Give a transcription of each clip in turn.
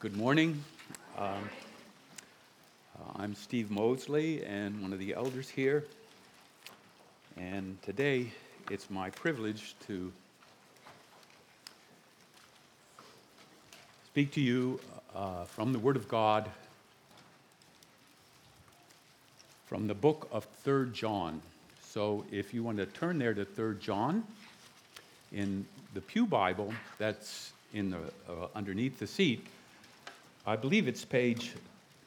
Good morning. Um, uh, I'm Steve Mosley and one of the elders here. And today it's my privilege to speak to you uh, from the Word of God from the book of 3rd John. So if you want to turn there to 3rd John in the Pew Bible, that's in the, uh, underneath the seat, I believe it's page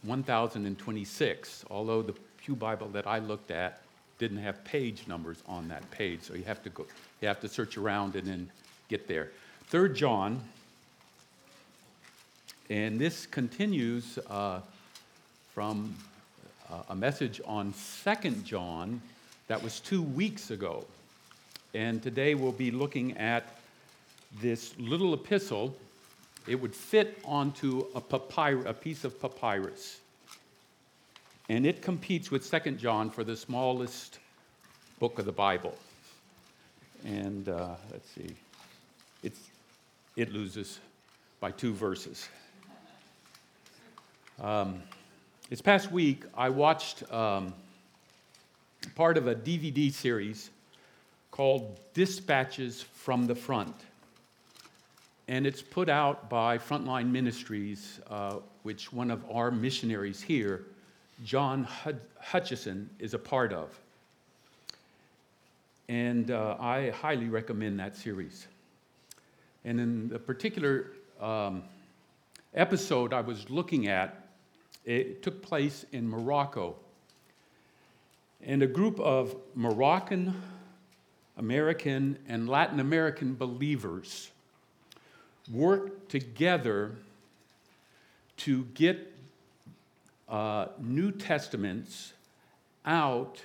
1026, although the Pew Bible that I looked at didn't have page numbers on that page, so you have to go, you have to search around and then get there. Third John, and this continues uh, from uh, a message on Second John that was two weeks ago, and today we'll be looking at this little epistle it would fit onto a, papyrus, a piece of papyrus. And it competes with Second John for the smallest book of the Bible. And uh, let's see, it's, it loses by two verses. Um, this past week, I watched um, part of a DVD series called Dispatches from the Front and it's put out by Frontline Ministries, uh, which one of our missionaries here, John Hutchison, is a part of. And uh, I highly recommend that series. And in the particular um, episode I was looking at, it took place in Morocco. And a group of Moroccan, American, and Latin American believers work together to get uh, New Testaments out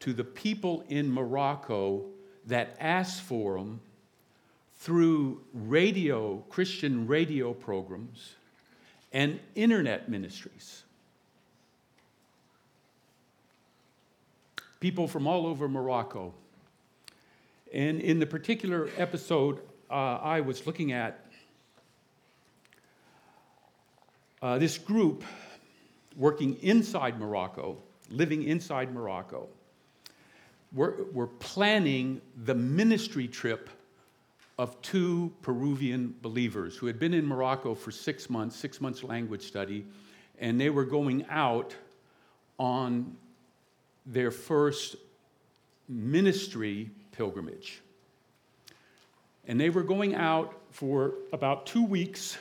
to the people in Morocco that ask for them through radio, Christian radio programs, and internet ministries. People from all over Morocco. And in the particular episode uh, I was looking at uh, this group working inside Morocco, living inside Morocco. We're, we're planning the ministry trip of two Peruvian believers who had been in Morocco for six months, six months language study, and they were going out on their first ministry pilgrimage. And they were going out for about two weeks,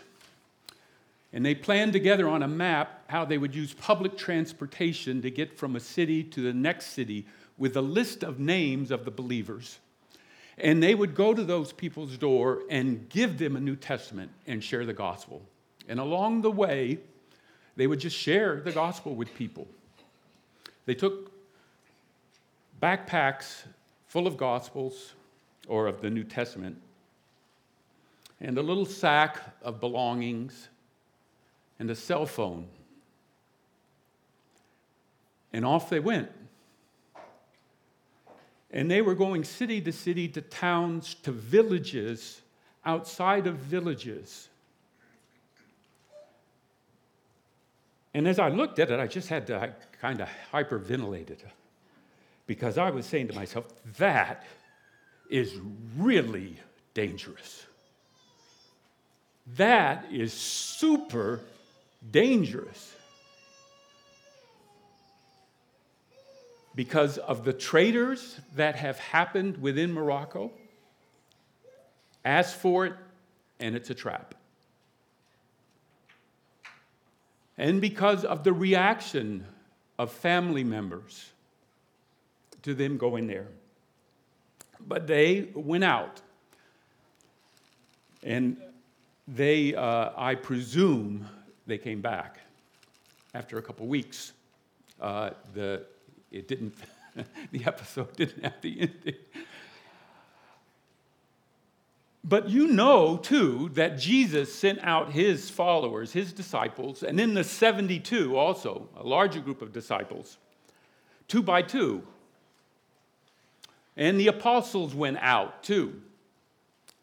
and they planned together on a map how they would use public transportation to get from a city to the next city with a list of names of the believers. And they would go to those people's door and give them a New Testament and share the gospel. And along the way, they would just share the gospel with people. They took backpacks full of gospels or of the New Testament and a little sack of belongings and a cell phone. And off they went. And they were going city to city, to towns, to villages, outside of villages. And as I looked at it, I just had to kind of hyperventilate it because I was saying to myself, that is really dangerous. That is super dangerous. Because of the traitors that have happened within Morocco, ask for it, and it's a trap. And because of the reaction of family members to them going there. But they went out. And they, uh, I presume, they came back after a couple weeks. Uh, the, it didn't, the episode didn't have the ending. But you know, too, that Jesus sent out his followers, his disciples, and in the 72 also, a larger group of disciples, two by two. And the apostles went out too.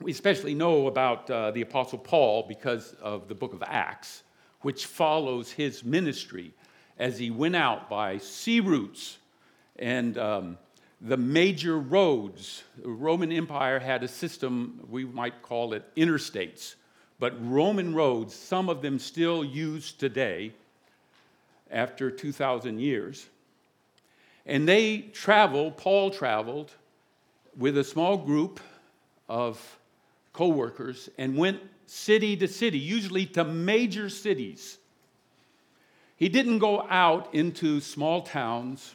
We especially know about uh, the Apostle Paul because of the book of Acts, which follows his ministry as he went out by sea routes and um, the major roads. The Roman Empire had a system, we might call it interstates, but Roman roads, some of them still used today after 2,000 years. And they traveled, Paul traveled with a small group of co workers and went city to city, usually to major cities. He didn't go out into small towns,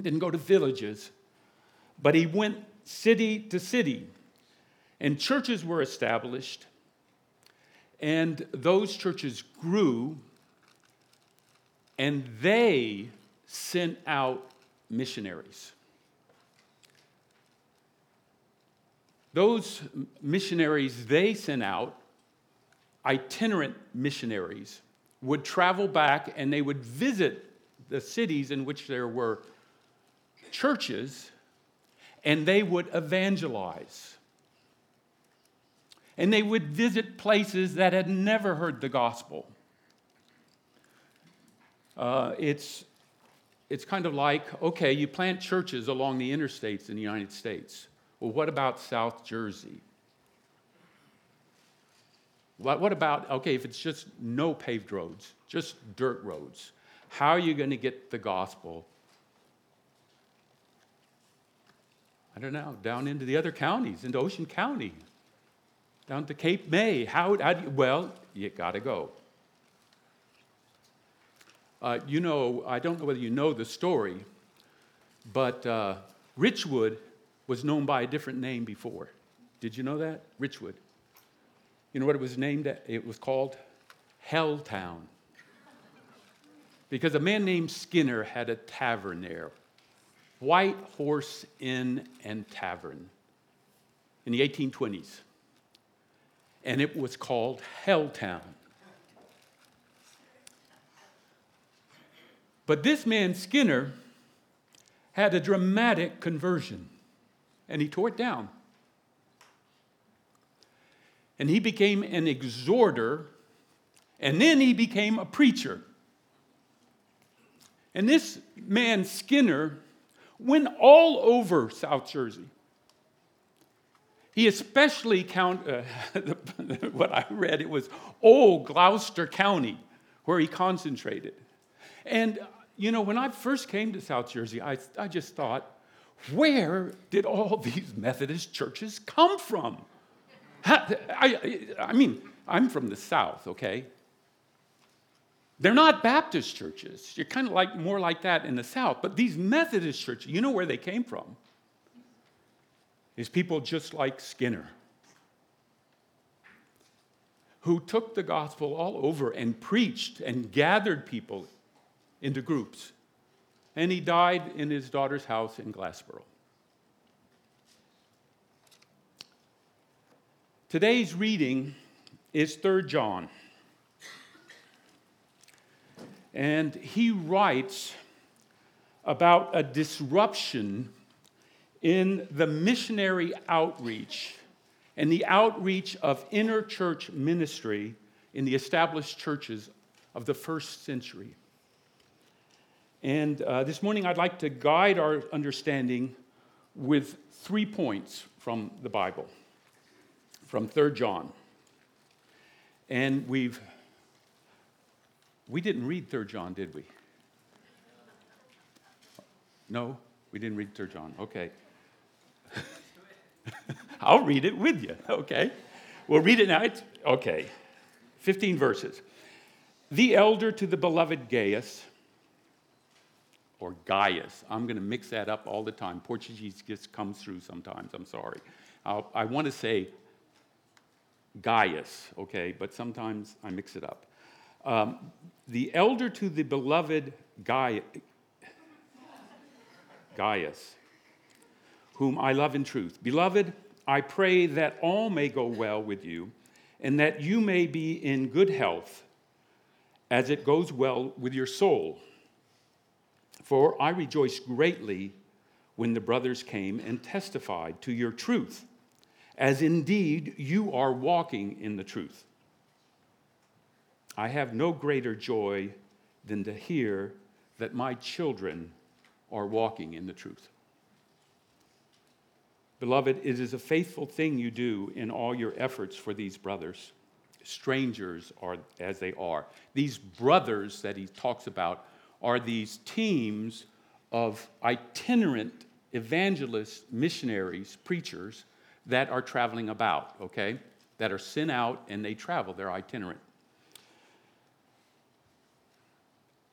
didn't go to villages, but he went city to city. And churches were established, and those churches grew, and they sent out missionaries. Those missionaries they sent out, itinerant missionaries, would travel back and they would visit the cities in which there were churches and they would evangelize. And they would visit places that had never heard the gospel. Uh, it's, it's kind of like okay, you plant churches along the interstates in the United States. Well, what about South Jersey? What, what about, okay, if it's just no paved roads, just dirt roads, how are you going to get the gospel? I don't know, down into the other counties, into Ocean County, down to Cape May. How, how you, well, you got to go. Uh, you know, I don't know whether you know the story, but uh, Richwood was known by a different name before. Did you know that? Richwood. You know what it was named? It was called Helltown. Because a man named Skinner had a tavern there White Horse Inn and Tavern in the 1820s. And it was called Helltown. But this man, Skinner, had a dramatic conversion and he tore it down. And he became an exhorter, and then he became a preacher. And this man, Skinner, went all over South Jersey. He especially count uh, what I read. It was old Gloucester County where he concentrated. And you know, when I first came to South Jersey, I, I just thought, where did all these Methodist churches come from? I, I, mean, I'm from the South, okay? They're not Baptist churches. You're kind of like more like that in the South. But these Methodist churches, you know where they came from? Is people just like Skinner, who took the gospel all over and preached and gathered people into groups and he died in his daughter's house in Glassboro. Today's reading is 3 John. And he writes about a disruption in the missionary outreach and the outreach of inner church ministry in the established churches of the first century. And uh, this morning, I'd like to guide our understanding with three points from the Bible, from 3 John. And we've, we didn't read 3 John, did we? No, we didn't read 3 John. Okay. I'll read it with you, okay? We'll read it now. It's, okay. 15 verses. The elder to the beloved Gaius or Gaius. I'm going to mix that up all the time. Portuguese just comes through sometimes. I'm sorry. I'll, i want to say Gaius, okay, but sometimes I mix it up. Um, the elder to the beloved Gaius, Gaius, whom I love in truth. Beloved, I pray that all may go well with you, and that you may be in good health as it goes well with your soul for I rejoiced greatly when the brothers came and testified to your truth, as indeed you are walking in the truth. I have no greater joy than to hear that my children are walking in the truth. Beloved, it is a faithful thing you do in all your efforts for these brothers, strangers are as they are. These brothers that he talks about are these teams of itinerant evangelists, missionaries, preachers that are traveling about, okay? That are sent out and they travel, they're itinerant.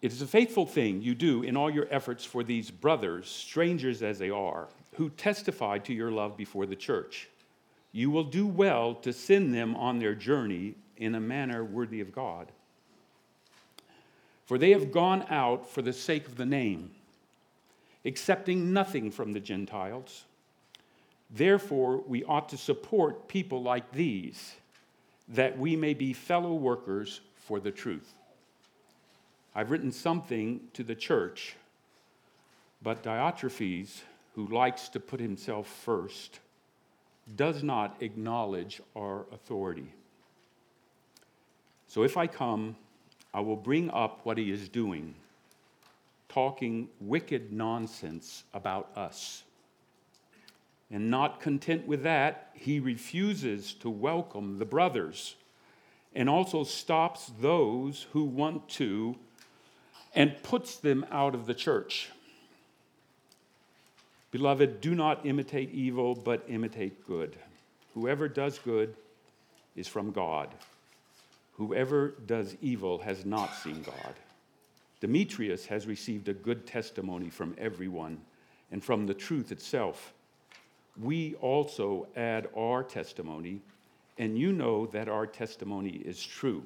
It is a faithful thing you do in all your efforts for these brothers, strangers as they are, who testify to your love before the church. You will do well to send them on their journey in a manner worthy of God. For they have gone out for the sake of the name, accepting nothing from the Gentiles. Therefore, we ought to support people like these, that we may be fellow workers for the truth. I've written something to the church, but Diotrephes, who likes to put himself first, does not acknowledge our authority. So if I come, I will bring up what he is doing, talking wicked nonsense about us. And not content with that, he refuses to welcome the brothers and also stops those who want to and puts them out of the church. Beloved, do not imitate evil, but imitate good. Whoever does good is from God. Whoever does evil has not seen God. Demetrius has received a good testimony from everyone and from the truth itself. We also add our testimony, and you know that our testimony is true.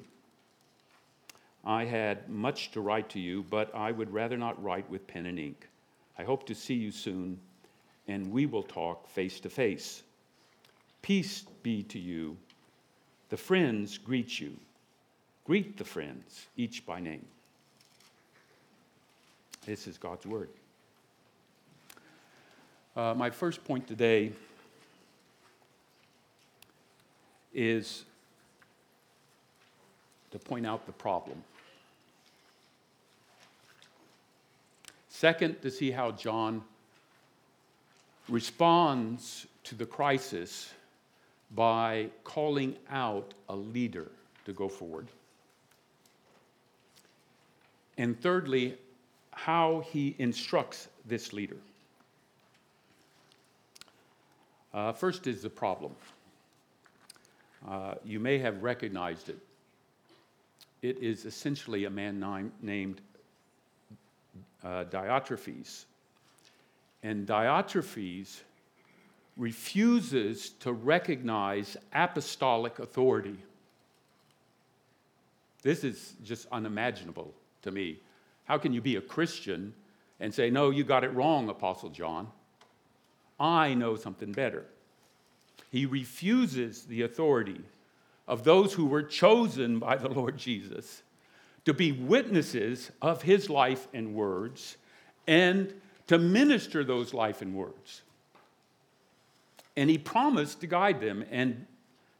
I had much to write to you, but I would rather not write with pen and ink. I hope to see you soon, and we will talk face to face. Peace be to you. The friends greet you. Greet the friends, each by name. This is God's word. Uh, my first point today is to point out the problem. Second, to see how John responds to the crisis by calling out a leader to go forward. And thirdly, how he instructs this leader. Uh, first is the problem. Uh, you may have recognized it. It is essentially a man named uh, Diotrephes. And Diotrephes refuses to recognize apostolic authority. This is just unimaginable to me. How can you be a Christian and say, No, you got it wrong, Apostle John? I know something better. He refuses the authority of those who were chosen by the Lord Jesus to be witnesses of his life and words and to minister those life and words. And he promised to guide them, and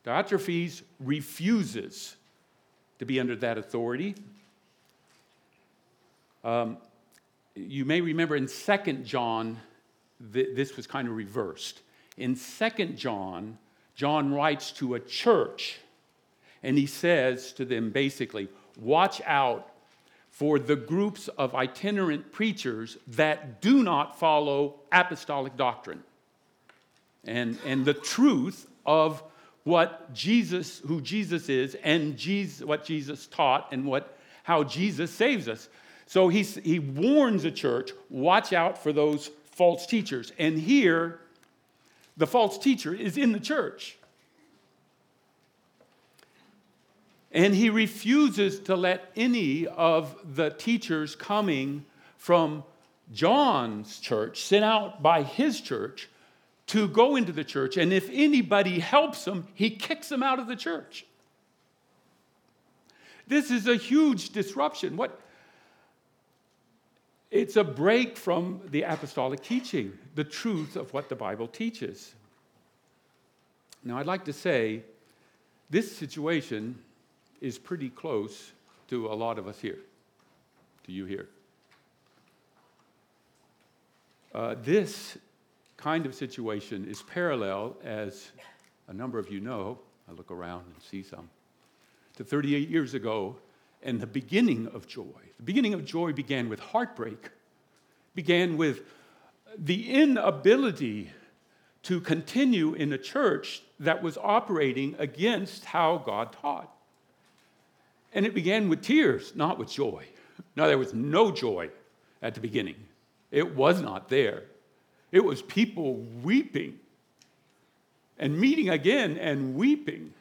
Diotrephes refuses to be under that authority. Um, you may remember in 2 John, th- this was kind of reversed. In 2 John, John writes to a church, and he says to them basically, watch out for the groups of itinerant preachers that do not follow apostolic doctrine and, and the truth of what Jesus, who Jesus is, and Jesus, what Jesus taught, and what, how Jesus saves us. So he's, he warns the church watch out for those false teachers. And here, the false teacher is in the church. And he refuses to let any of the teachers coming from John's church, sent out by his church, to go into the church. And if anybody helps him, he kicks them out of the church. This is a huge disruption. What? It's a break from the apostolic teaching, the truth of what the Bible teaches. Now, I'd like to say this situation is pretty close to a lot of us here, to you here. Uh, this kind of situation is parallel, as a number of you know, I look around and see some, to 38 years ago and the beginning of joy. The beginning of joy began with heartbreak, began with the inability to continue in a church that was operating against how God taught. And it began with tears, not with joy. No, there was no joy at the beginning. It was not there. It was people weeping and meeting again and weeping.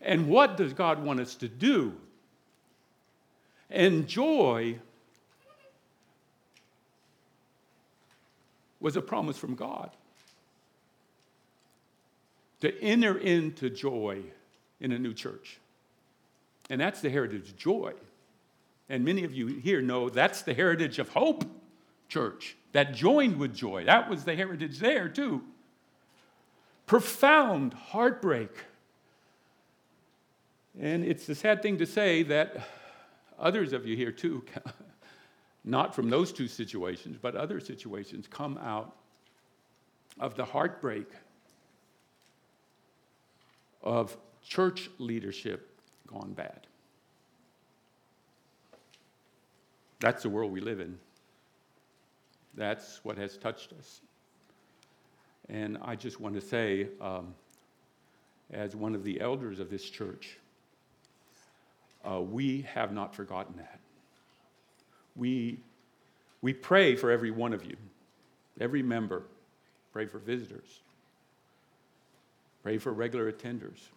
And what does God want us to do? And joy was a promise from God to enter into joy in a new church. And that's the heritage of joy. And many of you here know that's the heritage of hope church that joined with joy. That was the heritage there, too. Profound heartbreak. And it's a sad thing to say that others of you here, too, not from those two situations, but other situations, come out of the heartbreak of church leadership gone bad. That's the world we live in. That's what has touched us. And I just want to say, um, as one of the elders of this church, uh, we have not forgotten that. We, we pray for every one of you, every member, pray for visitors, pray for regular attenders,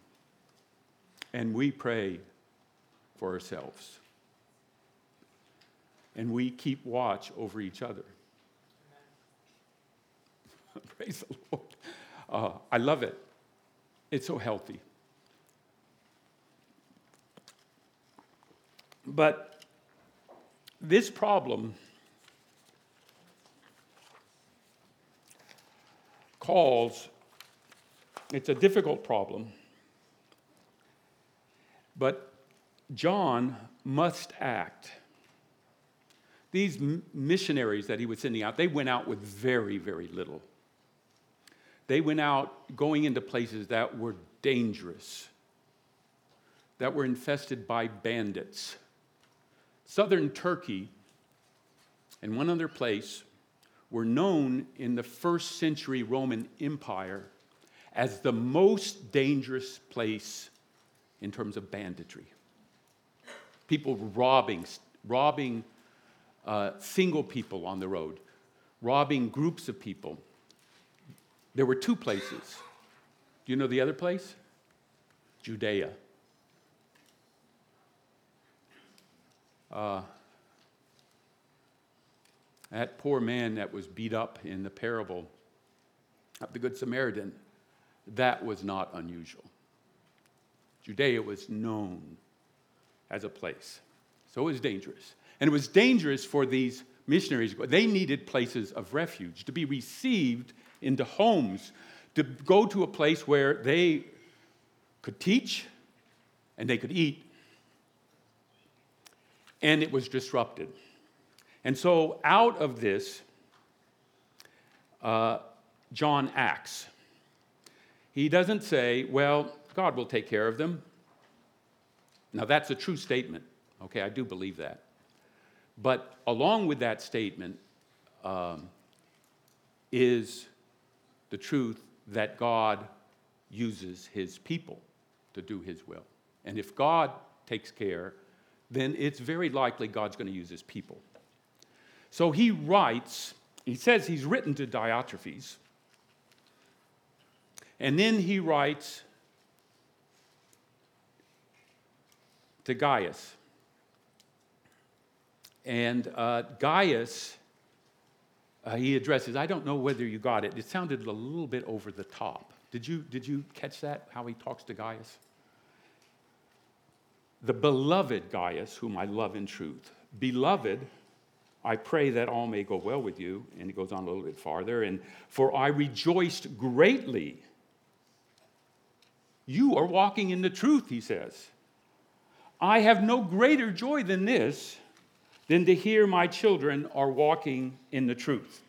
and we pray for ourselves. And we keep watch over each other. Praise the Lord. Uh, I love it. It's so healthy. But this problem calls, it's a difficult problem, but John must act. These missionaries that he was sending out, they went out with very, very little. They went out going into places that were dangerous, that were infested by bandits. Southern Turkey and one other place were known in the first century Roman Empire as the most dangerous place in terms of banditry. People robbing, robbing uh, single people on the road, robbing groups of people. There were two places. Do you know the other place? Judea. Uh, that poor man that was beat up in the parable of the Good Samaritan, that was not unusual. Judea was known as a place. So it was dangerous. And it was dangerous for these missionaries. They needed places of refuge to be received into homes, to go to a place where they could teach and they could eat. And it was disrupted. And so, out of this, uh, John acts. He doesn't say, well, God will take care of them. Now, that's a true statement. Okay, I do believe that. But along with that statement um, is the truth that God uses his people to do his will. And if God takes care, then it's very likely God's going to use his people. So he writes, he says he's written to Diotrephes. And then he writes to Gaius. And uh, Gaius uh, he addresses, I don't know whether you got it. It sounded a little bit over the top. Did you, did you catch that, how he talks to Gaius? The beloved Gaius, whom I love in truth. Beloved, I pray that all may go well with you. And he goes on a little bit farther. And for I rejoiced greatly You are walking in the truth, he says. I have no greater joy than this, than to hear my children are walking in the truth.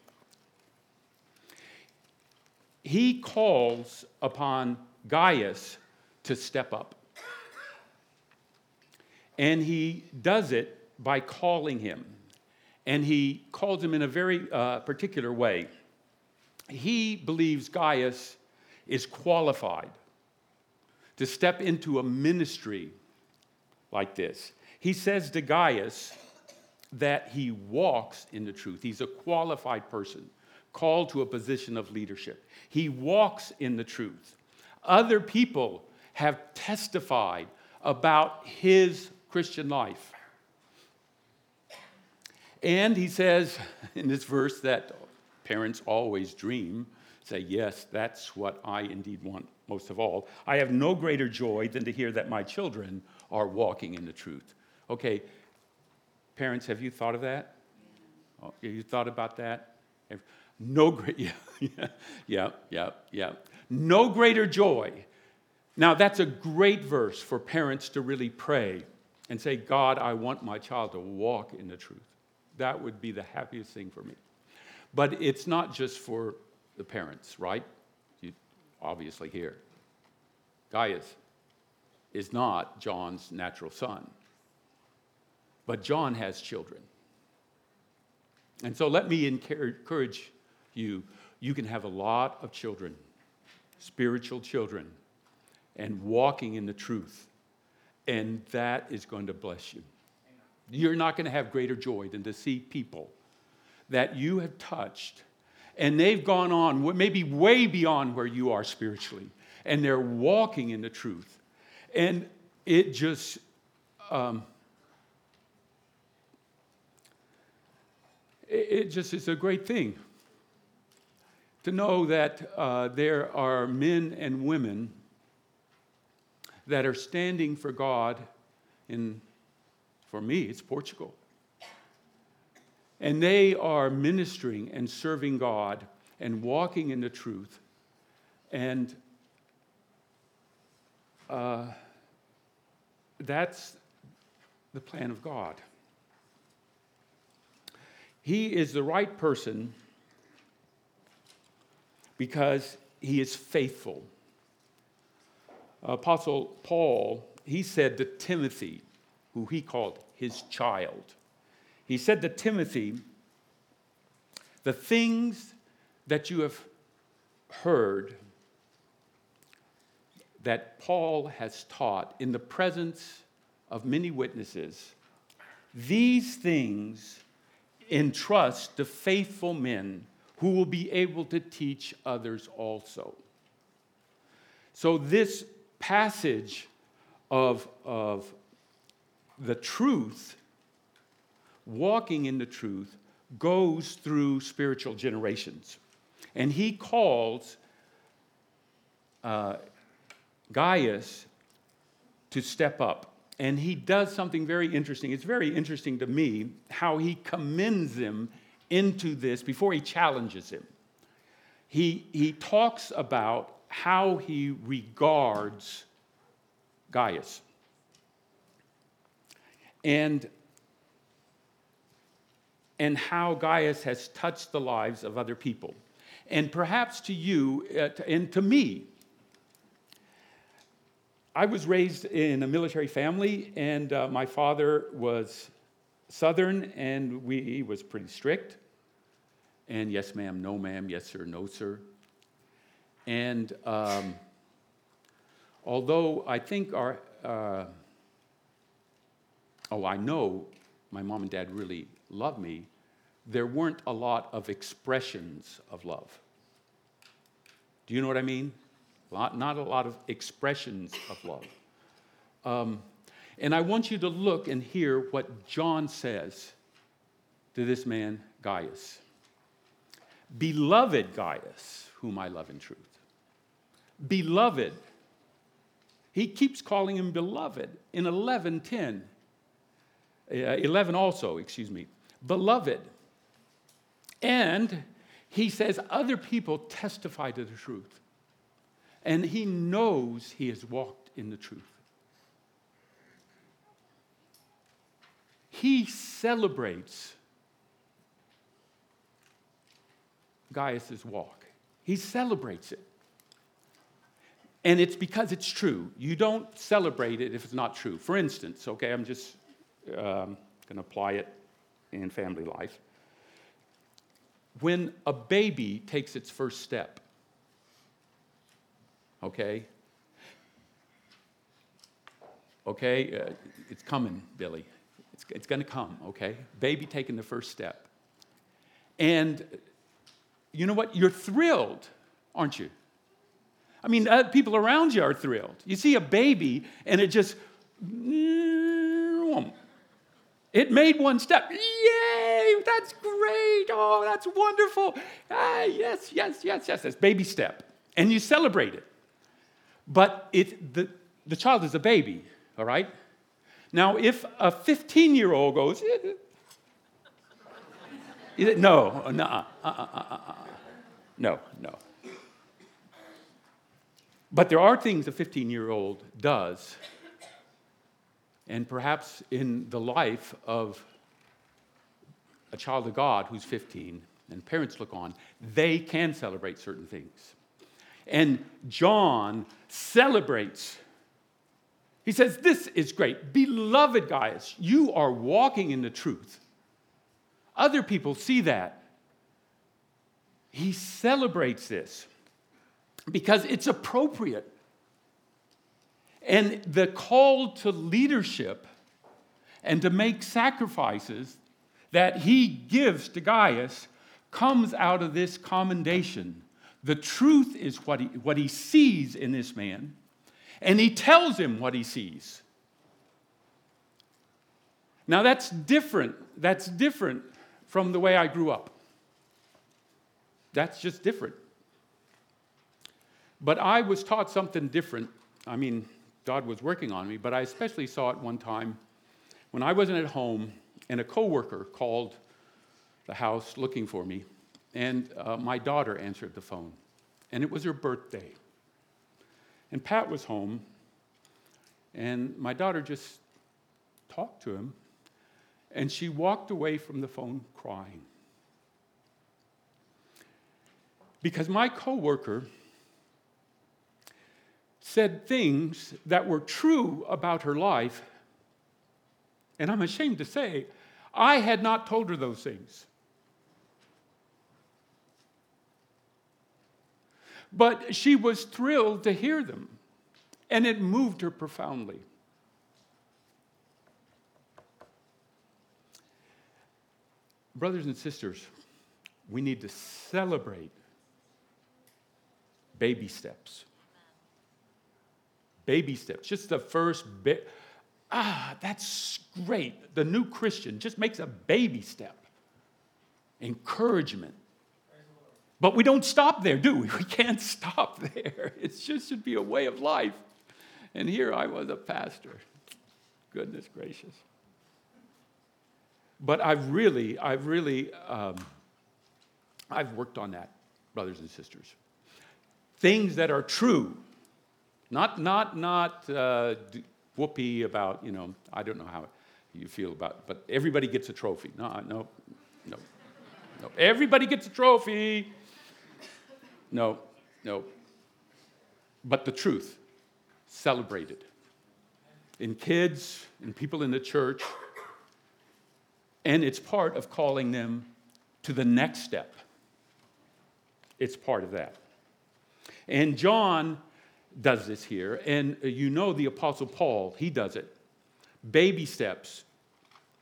He calls upon Gaius to step up. And he does it by calling him. And he calls him in a very uh, particular way. He believes Gaius is qualified to step into a ministry like this. He says to Gaius that he walks in the truth. He's a qualified person, called to a position of leadership. He walks in the truth. Other people have testified about his Christian life. And he says in this verse that parents always dream say, Yes, that's what I indeed want most of all. I have no greater joy than to hear that my children are walking in the truth. Okay, parents, have you thought of that? Oh, you thought about that? No great, yeah, yeah, yeah, yeah. No greater joy. Now, that's a great verse for parents to really pray and say, God, I want my child to walk in the truth. That would be the happiest thing for me. But it's not just for the parents, right? You obviously hear. Gaius is not John's natural son, but John has children. And so let me encourage you you can have a lot of children, spiritual children, and walking in the truth, and that is going to bless you. You're not going to have greater joy than to see people that you have touched and they've gone on, maybe way beyond where you are spiritually, and they're walking in the truth. And it just, um, it, just is a great thing to know that uh, there are men and women that are standing for God in, for me, it's Portugal. And they are ministering and serving God and walking in the truth. And uh, that's the plan of God. He is the right person because he is faithful. Apostle Paul, he said to Timothy, who he called his child, he said to Timothy, The things that you have heard that Paul has taught in the presence of many witnesses, these things entrust to faithful men who will be able to teach others also. So, this passage of, of the truth walking in the truth goes through spiritual generations. And he calls uh, Gaius to step up. And he does something very interesting. It's very interesting to me how he commends him into this before he challenges him. He, he talks about how he regards Gaius. And and how Gaius has touched the lives of other people. And perhaps to you uh, and to me, I was raised in a military family, and uh, my father was Southern, and we, he was pretty strict. And yes, ma'am, no, ma'am, yes, sir, no, sir. And um, although I think our, uh, oh, I know my mom and dad really love me, there weren't a lot of expressions of love. Do you know what I mean? Not, not a lot of expressions of love. Um, and I want you to look and hear what John says to this man, Gaius. Beloved Gaius, whom I love in truth. Beloved. He keeps calling him beloved in 11:10. Uh, 11 also, excuse me beloved. And he says other people testify to the truth. and he knows he has walked in the truth. He celebrates Gaius's walk. He celebrates it. And it's because it's true. You don't celebrate it if it's not true. For instance, okay, I'm just um, going to apply it in family life. When a baby takes its first step, okay? Okay, uh, it's coming, Billy. It's, it's going to come, okay? Baby taking the first step. And you know what? You're thrilled, aren't you? I mean, uh, people around you are thrilled. You see a baby and it just, it made one step. Yay, that's great. Oh, that's wonderful. Ah, yes, yes, yes, yes. That's baby step. And you celebrate it. But it, the, the child is a baby, all right? Now, if a 15 year old goes, no, no, uh, uh, uh, no, no. But there are things a 15 year old does, and perhaps in the life of a child of God who's 15, and parents look on, they can celebrate certain things. And John celebrates. He says, This is great. Beloved Gaius, you are walking in the truth. Other people see that. He celebrates this because it's appropriate. And the call to leadership and to make sacrifices that he gives to Gaius comes out of this commendation the truth is what he, what he sees in this man, and he tells him what he sees. Now, that's different. That's different from the way I grew up. That's just different. But I was taught something different. I mean, God was working on me, but I especially saw it one time when I wasn't at home and a coworker called the house looking for me and uh, my daughter answered the phone, and it was her birthday. And Pat was home, and my daughter just talked to him, and she walked away from the phone crying. Because my coworker said things that were true about her life, and I'm ashamed to say, I had not told her those things. But she was thrilled to hear them, and it moved her profoundly. Brothers and sisters, we need to celebrate baby steps. Baby steps, just the first bit. Ah, that's great. The new Christian just makes a baby step. Encouragement, but we don't stop there, do we? We can't stop there. It just should be a way of life. And here I was a pastor. Goodness gracious. But I've really, I've really, um, I've worked on that, brothers and sisters. Things that are true, not, not, not uh, whoopee about, you know, I don't know how you feel about, but everybody gets a trophy. No, no, no, no. Everybody gets a trophy. No, no. But the truth, celebrated. In kids, in people in the church, and it's part of calling them to the next step. It's part of that. And John does this here, and you know the Apostle Paul, he does it. Baby steps.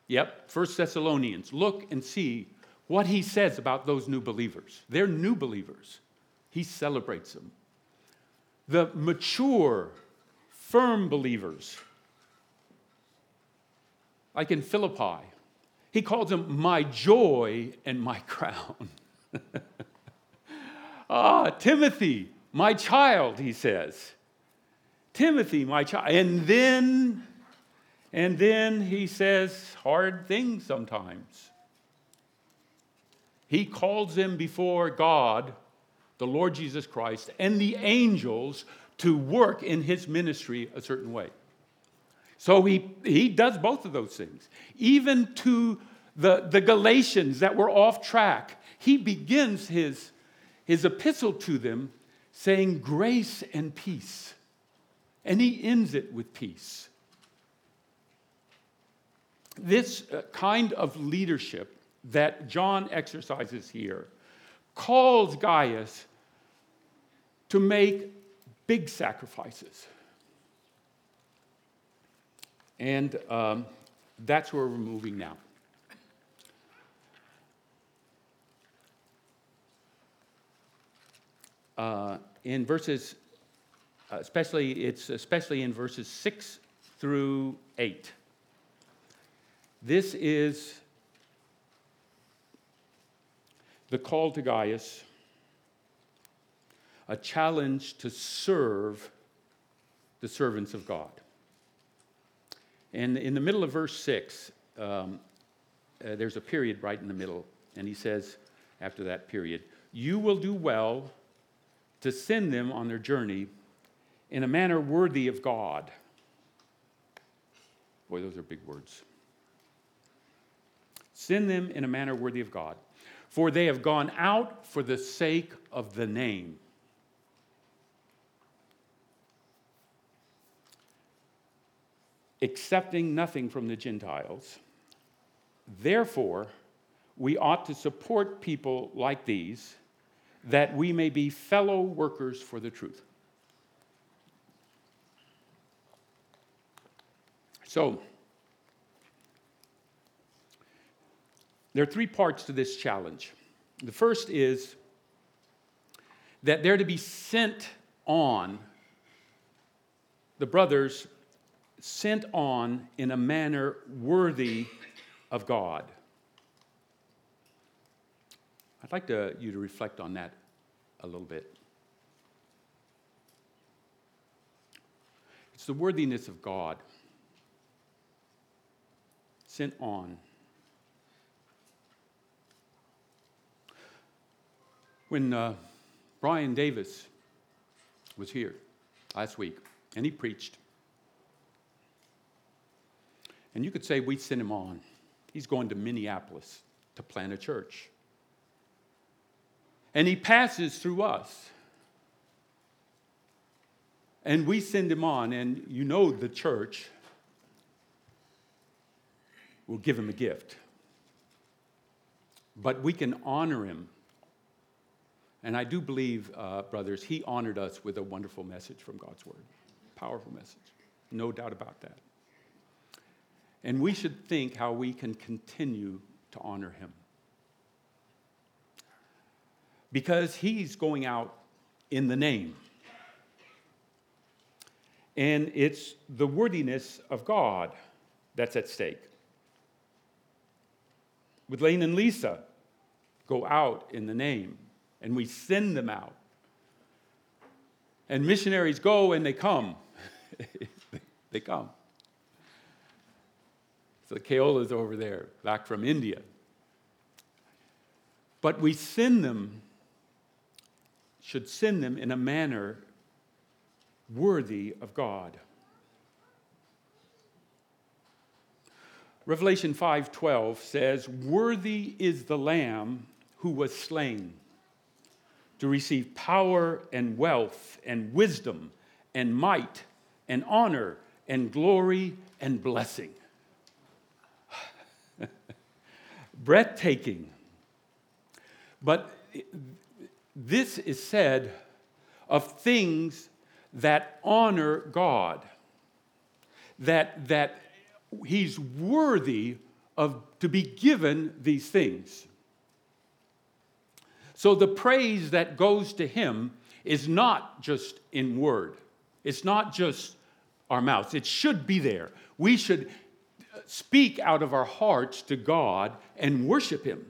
Yep, First Thessalonians. Look and see what he says about those new believers. They're new believers. He celebrates them. The mature, firm believers, like in Philippi, he calls them my joy and my crown. ah, Timothy, my child, he says. Timothy, my child. And then, and then he says hard things sometimes. He calls them before God the Lord Jesus Christ and the angels to work in his ministry a certain way. So he, he does both of those things. Even to the, the Galatians that were off track, he begins his, his epistle to them saying, Grace and peace. And he ends it with peace. This uh, kind of leadership that John exercises here calls Gaius to make big sacrifices. And um, that's where we're moving now. Uh, in verses, especially, it's especially in verses 6 through 8. This is the call to Gaius, a challenge to serve the servants of God. And in the middle of verse 6, um, uh, there's a period right in the middle, and he says, after that period, You will do well to send them on their journey in a manner worthy of God. Boy, those are big words. Send them in a manner worthy of God for they have gone out for the sake of the name. Accepting nothing from the Gentiles. Therefore, we ought to support people like these that we may be fellow workers for the truth. So, There are three parts to this challenge. The first is that they're to be sent on, the brothers sent on in a manner worthy of God. I'd like to, you to reflect on that a little bit. It's the worthiness of God sent on. When uh, Brian Davis was here last week and he preached, and you could say we sent him on. He's going to Minneapolis to plant a church. And he passes through us. And we send him on, and you know the church will give him a gift. But we can honor him and I do believe, uh, brothers, he honored us with a wonderful message from God's Word. Powerful message. No doubt about that. And we should think how we can continue to honor him. Because he's going out in the name. And it's the worthiness of God that's at stake. With Lane and Lisa, go out in the name and we send them out. And missionaries go and they come. they come. So the Keola's over there, back from India. But we send them, should send them in a manner worthy of God. Revelation 5:12 says, "Worthy is the lamb who was slain to receive power and wealth and wisdom and might and honor and glory and blessing. Breathtaking. But this is said of things that honor God, that, that He's worthy of to be given these things. So the praise that goes to him is not just in word, it's not just our mouths. It should be there. We should speak out of our hearts to God and worship him.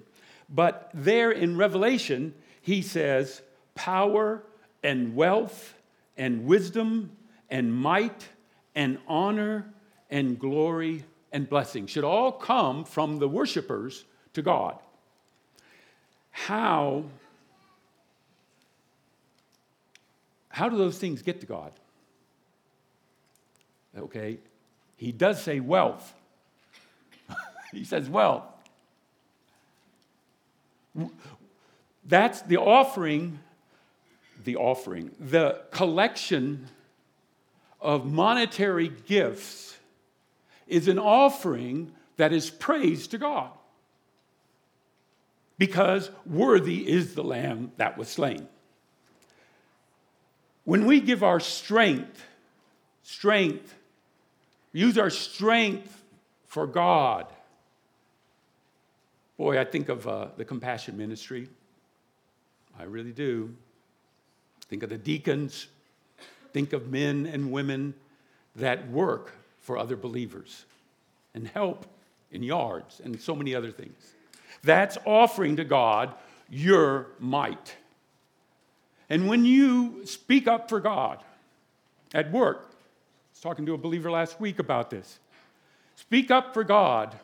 But there in Revelation, he says, power and wealth and wisdom and might and honor and glory and blessing should all come from the worshipers to God how how do those things get to God? Okay, he does say wealth. he says wealth. That's the offering, the offering, the collection of monetary gifts is an offering that is praise to God. Because worthy is the lamb that was slain. When we give our strength, strength, use our strength for God. Boy, I think of uh, the compassion ministry. I really do. Think of the deacons. Think of men and women that work for other believers and help in yards and so many other things. That's offering to God your might. And when you speak up for God at work, I was talking to a believer last week about this. Speak up for God,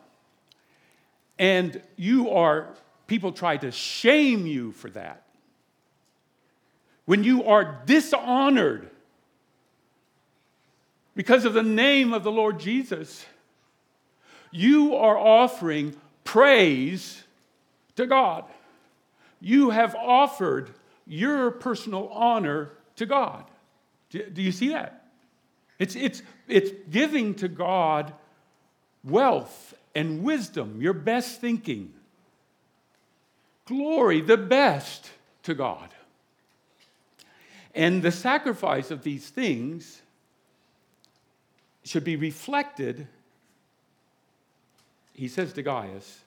and you are, people try to shame you for that. When you are dishonored because of the name of the Lord Jesus, you are offering praise to God. You have offered your personal honor to God. Do, you see that? It's, it's, it's giving to God wealth and wisdom, your best thinking, glory, the best to God. And the sacrifice of these things should be reflected, he says to Gaius,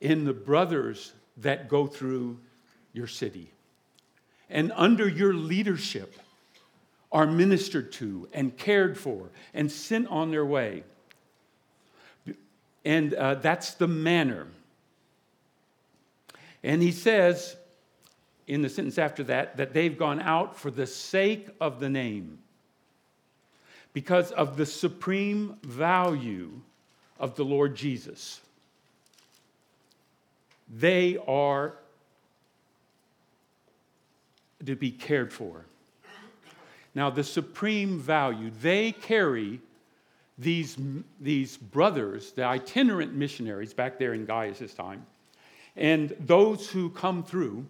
in the brothers that go through your city and under your leadership are ministered to and cared for and sent on their way. And uh, that's the manner. And he says in the sentence after that that they've gone out for the sake of the name, because of the supreme value of the Lord Jesus. They are to be cared for. Now, the supreme value, they carry these, these brothers, the itinerant missionaries back there in Gaius' time, and those who come through,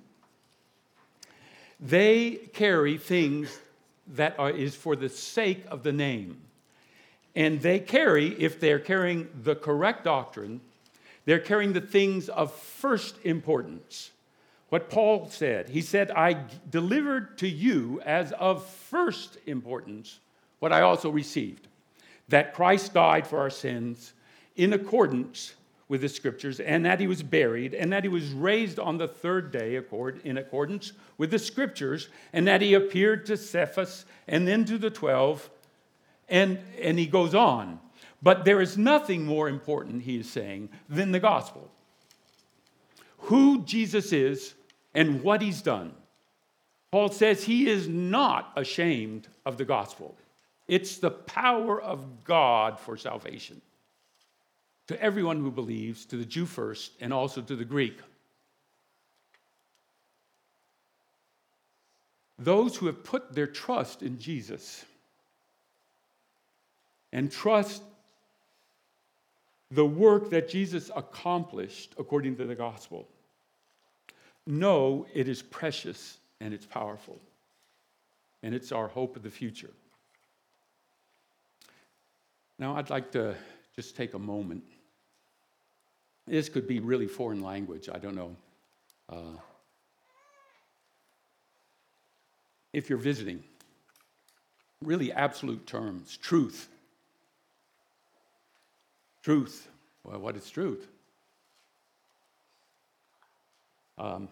they carry things that are, is for the sake of the name. And they carry, if they're carrying the correct doctrine, they're carrying the things of first importance. What Paul said, he said, I delivered to you as of first importance what I also received that Christ died for our sins in accordance with the scriptures, and that he was buried, and that he was raised on the third day in accordance with the scriptures, and that he appeared to Cephas and then to the twelve. And, and he goes on. But there is nothing more important, he is saying, than the gospel. Who Jesus is and what he's done. Paul says he is not ashamed of the gospel. It's the power of God for salvation to everyone who believes, to the Jew first, and also to the Greek. Those who have put their trust in Jesus and trust the work that Jesus accomplished according to the gospel know it is precious and it's powerful, and it's our hope of the future. Now, I'd like to just take a moment this could be really foreign language, I don't know. Uh, if you're visiting, really absolute terms, truth. Truth. Well, what is truth? Um,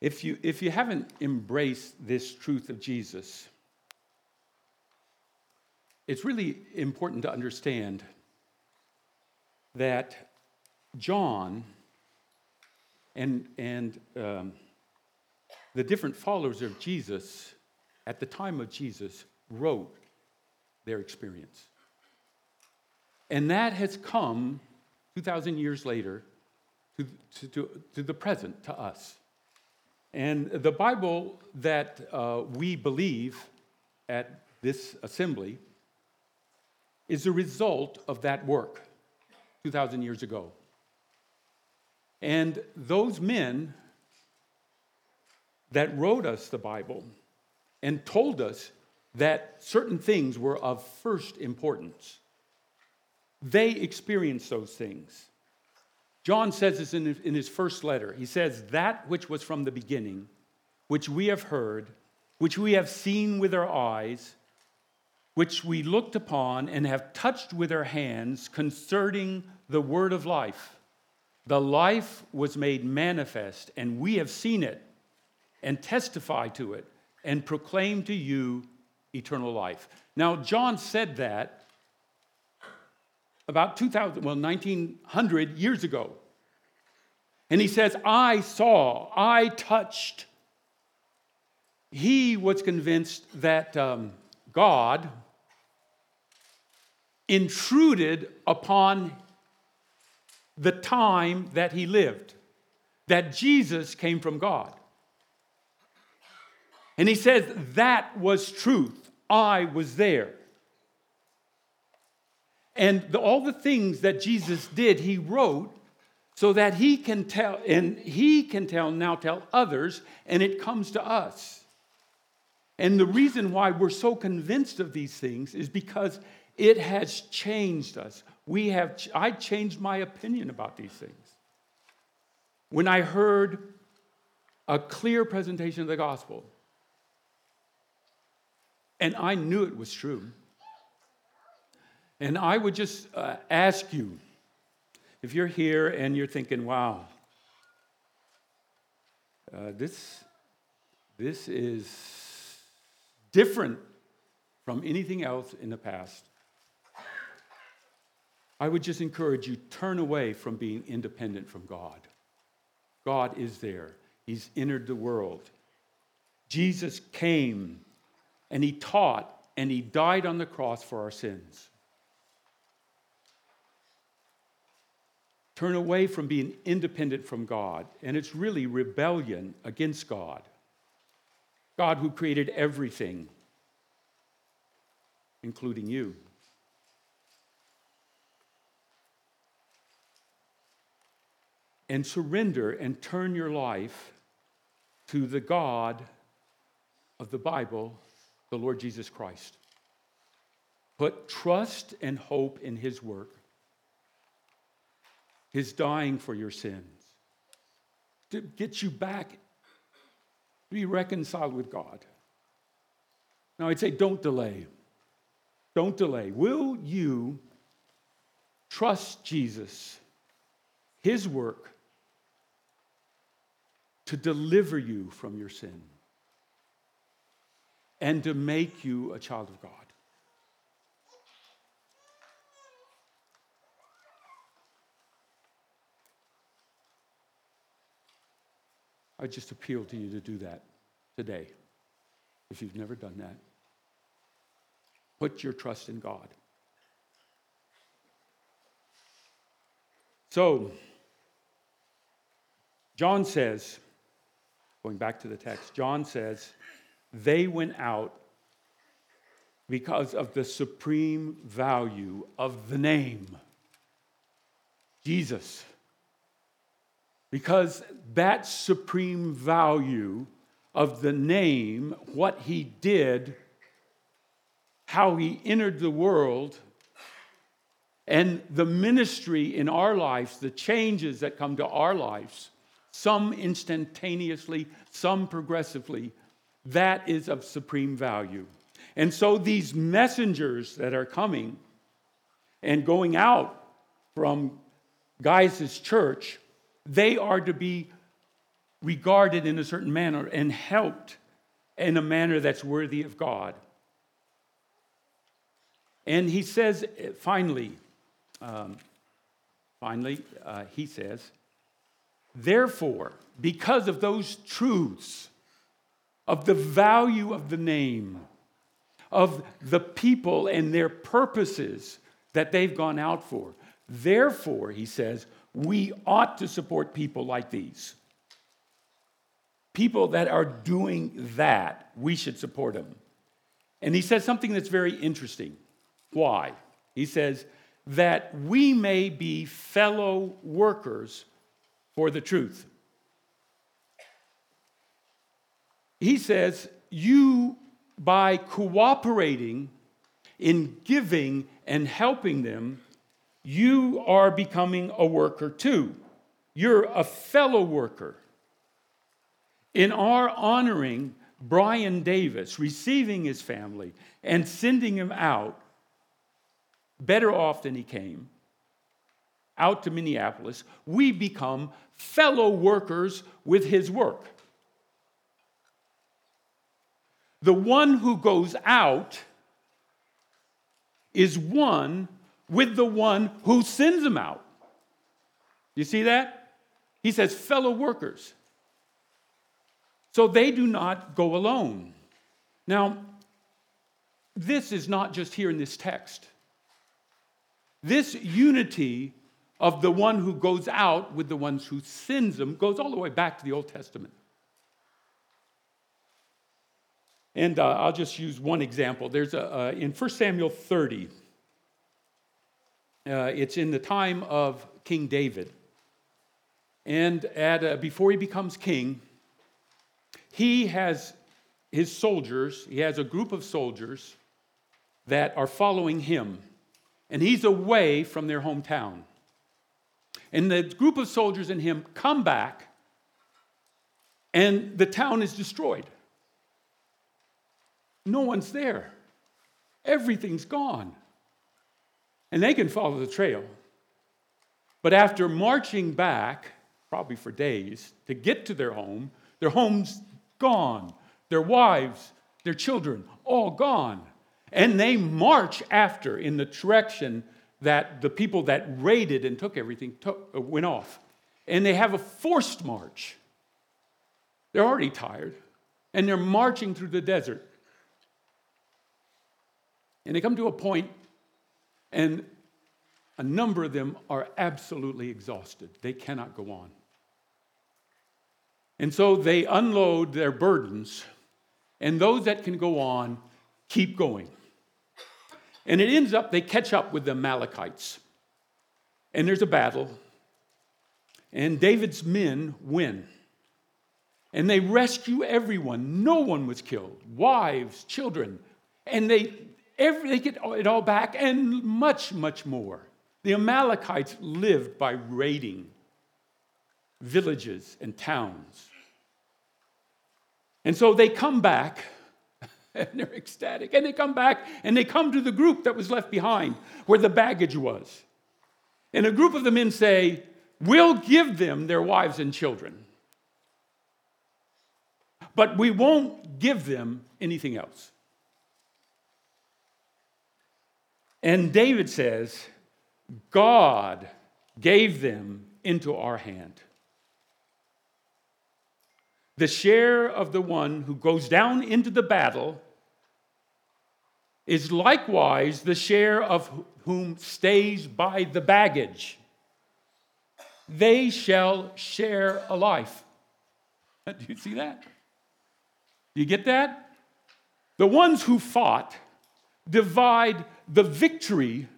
if, you, if you haven't embraced this truth of Jesus, it's really important to understand that John and, and um, the different followers of Jesus at the time of Jesus wrote their experience. And that has come 2,000 years later to, to, to, to the present, to us. And the Bible that uh, we believe at this assembly is a result of that work 2,000 years ago. And those men that wrote us the Bible and told us that certain things were of first importance, they experienced those things. John says this in his first letter. He says, That which was from the beginning, which we have heard, which we have seen with our eyes, which we looked upon and have touched with our hands concerning the word of life. The life was made manifest, and we have seen it and testify to it and proclaim to you eternal life. Now, John said that about 2000, well, 1900 years ago. And he says, I saw, I touched. He was convinced that um, God intruded upon the time that he lived, that Jesus came from God. And he says, That was truth. I was there. And the, all the things that Jesus did, he wrote so that he can tell, and he can tell, now tell others, and it comes to us. And the reason why we're so convinced of these things is because it has changed us. We have, I changed my opinion about these things. When I heard a clear presentation of the gospel, and I knew it was true. And I would just uh, ask you if you're here and you're thinking, wow, uh, this, this is different from anything else in the past. I would just encourage you turn away from being independent from God. God is there. He's entered the world. Jesus came and he taught and he died on the cross for our sins. Turn away from being independent from God, and it's really rebellion against God. God who created everything, including you. And surrender and turn your life to the God of the Bible, the Lord Jesus Christ. Put trust and hope in His work, His dying for your sins, to get you back, to be reconciled with God. Now, I'd say don't delay. Don't delay. Will you trust Jesus, His work, to deliver you from your sin and to make you a child of God. I just appeal to you to do that today if you've never done that. Put your trust in God. So, John says, Going back to the text, John says, they went out because of the supreme value of the name Jesus. Because that supreme value of the name, what he did, how he entered the world, and the ministry in our lives, the changes that come to our lives some instantaneously, some progressively. That is of supreme value. And so these messengers that are coming and going out from Gaius' church, they are to be regarded in a certain manner and helped in a manner that's worthy of God. And he says, finally, um, finally, uh, he says, Therefore, because of those truths, of the value of the name, of the people and their purposes that they've gone out for, therefore, he says, we ought to support people like these. People that are doing that, we should support them. And he says something that's very interesting. Why? He says, that we may be fellow workers for the truth. He says, you, by cooperating in giving and helping them, you are becoming a worker too. You're a fellow worker. In our honoring Brian Davis, receiving his family, and sending him out, better off than he came, out to Minneapolis, we become fellow workers with his work. The one who goes out is one with the one who sends him out. You see that? He says, fellow workers. So they do not go alone. Now, this is not just here in this text. This unity of the one who goes out with the ones who sends them goes all the way back to the Old Testament. And uh, I'll just use one example. There's a, uh, in 1 Samuel 30, uh, it's in the time of King David. And at, uh, before he becomes king, he has his soldiers, he has a group of soldiers that are following him and he's away from their hometown. And the group of soldiers and him come back, and the town is destroyed. No one's there, everything's gone. And they can follow the trail. But after marching back, probably for days, to get to their home, their home's gone, their wives, their children, all gone. And they march after in the direction that the people that raided and took everything took, uh, went off. And they have a forced march. They're already tired, and they're marching through the desert. And they come to a point, and a number of them are absolutely exhausted. They cannot go on. And so they unload their burdens, and those that can go on keep going. And it ends up they catch up with the Amalekites. And there's a battle. And David's men win. And they rescue everyone. No one was killed wives, children. And they, every, they get it all back and much, much more. The Amalekites lived by raiding villages and towns. And so they come back and they're ecstatic. And they come back and they come to the group that was left behind where the baggage was. And a group of the men say, We'll give them their wives and children, but we won't give them anything else. And David says, God gave them into our hand. The share of the one who goes down into the battle is likewise the share of whom stays by the baggage. They shall share a life. Do you see that? You get that? The ones who fought divide the victory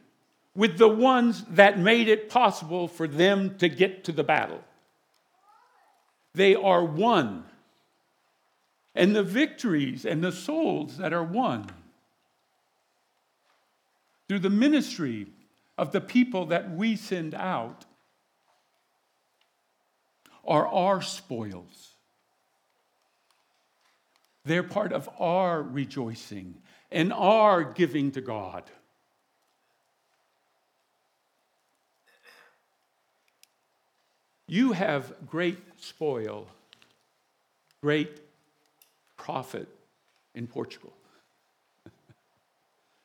with the ones that made it possible for them to get to the battle. They are one. And the victories and the souls that are won through the ministry of the people that we send out are our spoils. They're part of our rejoicing and our giving to God. You have great spoil, great profit in Portugal.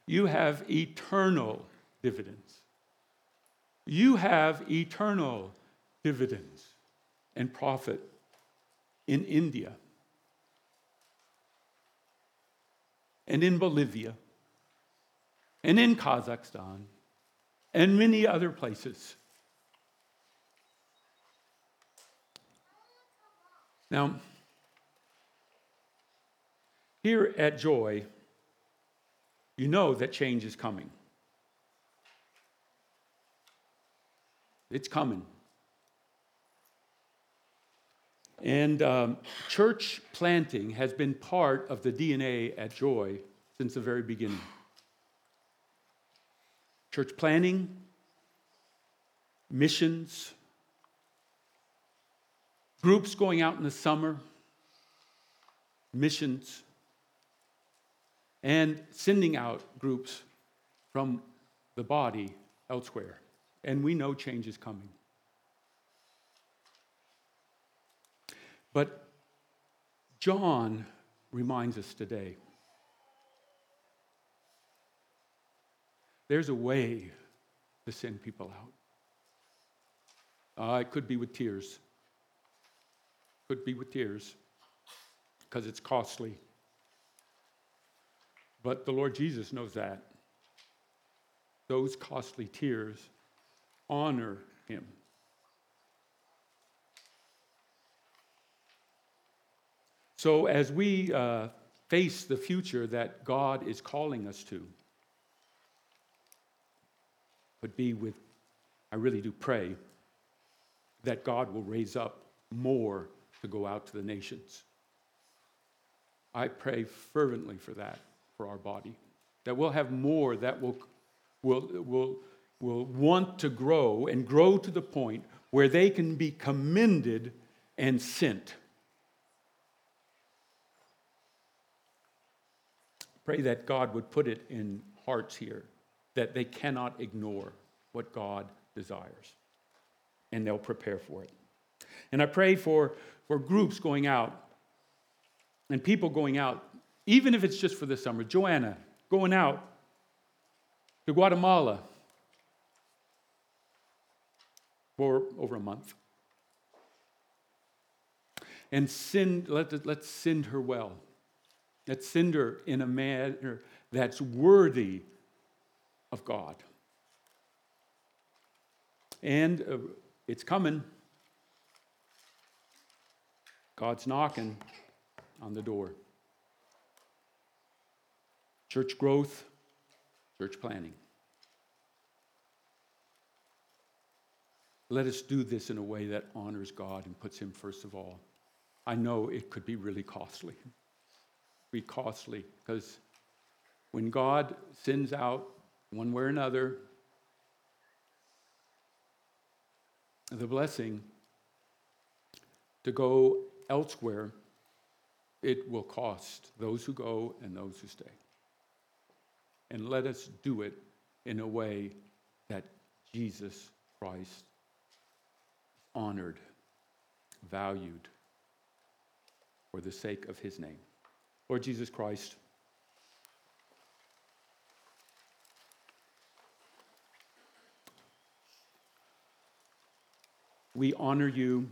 you have eternal dividends. You have eternal dividends and profit in India and in Bolivia and in Kazakhstan and many other places. Now, here at Joy, you know that change is coming. It's coming. And um, church planting has been part of the DNA at Joy since the very beginning. Church planting, missions, groups going out in the summer, missions, and sending out groups from the body elsewhere. And we know change is coming. But John reminds us today there's a way to send people out. Uh, it could be with tears. Could be with tears because it's costly. But the Lord Jesus knows that. Those costly tears honor him. So, as we uh, face the future that God is calling us to, but be with, I really do pray that God will raise up more to go out to the nations. I pray fervently for that, for our body, that we'll have more that will, will, will, will want to grow and grow to the point where they can be commended and sent. Pray that God would put it in hearts here that they cannot ignore what God desires and they'll prepare for it. And I pray for, for groups going out and people going out, even if it's just for the summer. Joanna going out to Guatemala for over a month. And send, let, let's send her well. Let's send her in a manner that's worthy of God. And uh, it's coming. God's knocking on the door. Church growth, church planting. Let us do this in a way that honors God and puts Him first of all. I know it could be really costly. Be costly because when God sends out one way or another the blessing to go elsewhere, it will cost those who go and those who stay. And let us do it in a way that Jesus Christ honored, valued for the sake of his name. Lord Jesus Christ, we honor you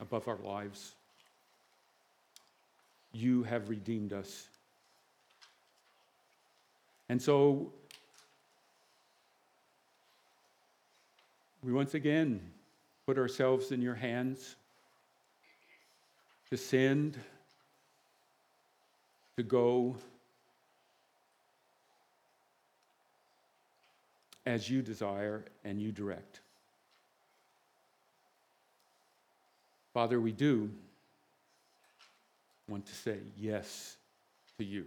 above our lives. You have redeemed us. And so we once again put ourselves in your hands to send, to go as you desire and you direct. Father, we do want to say yes to you.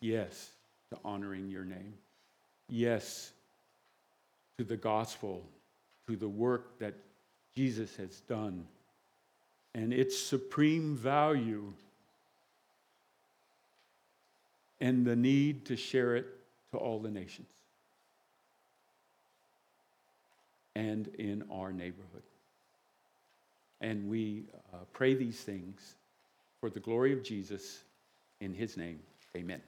Yes to honoring your name. Yes to the gospel, to the work that Jesus has done, and its supreme value, and the need to share it to all the nations and in our neighborhood. And we uh, pray these things for the glory of Jesus. In his name, amen.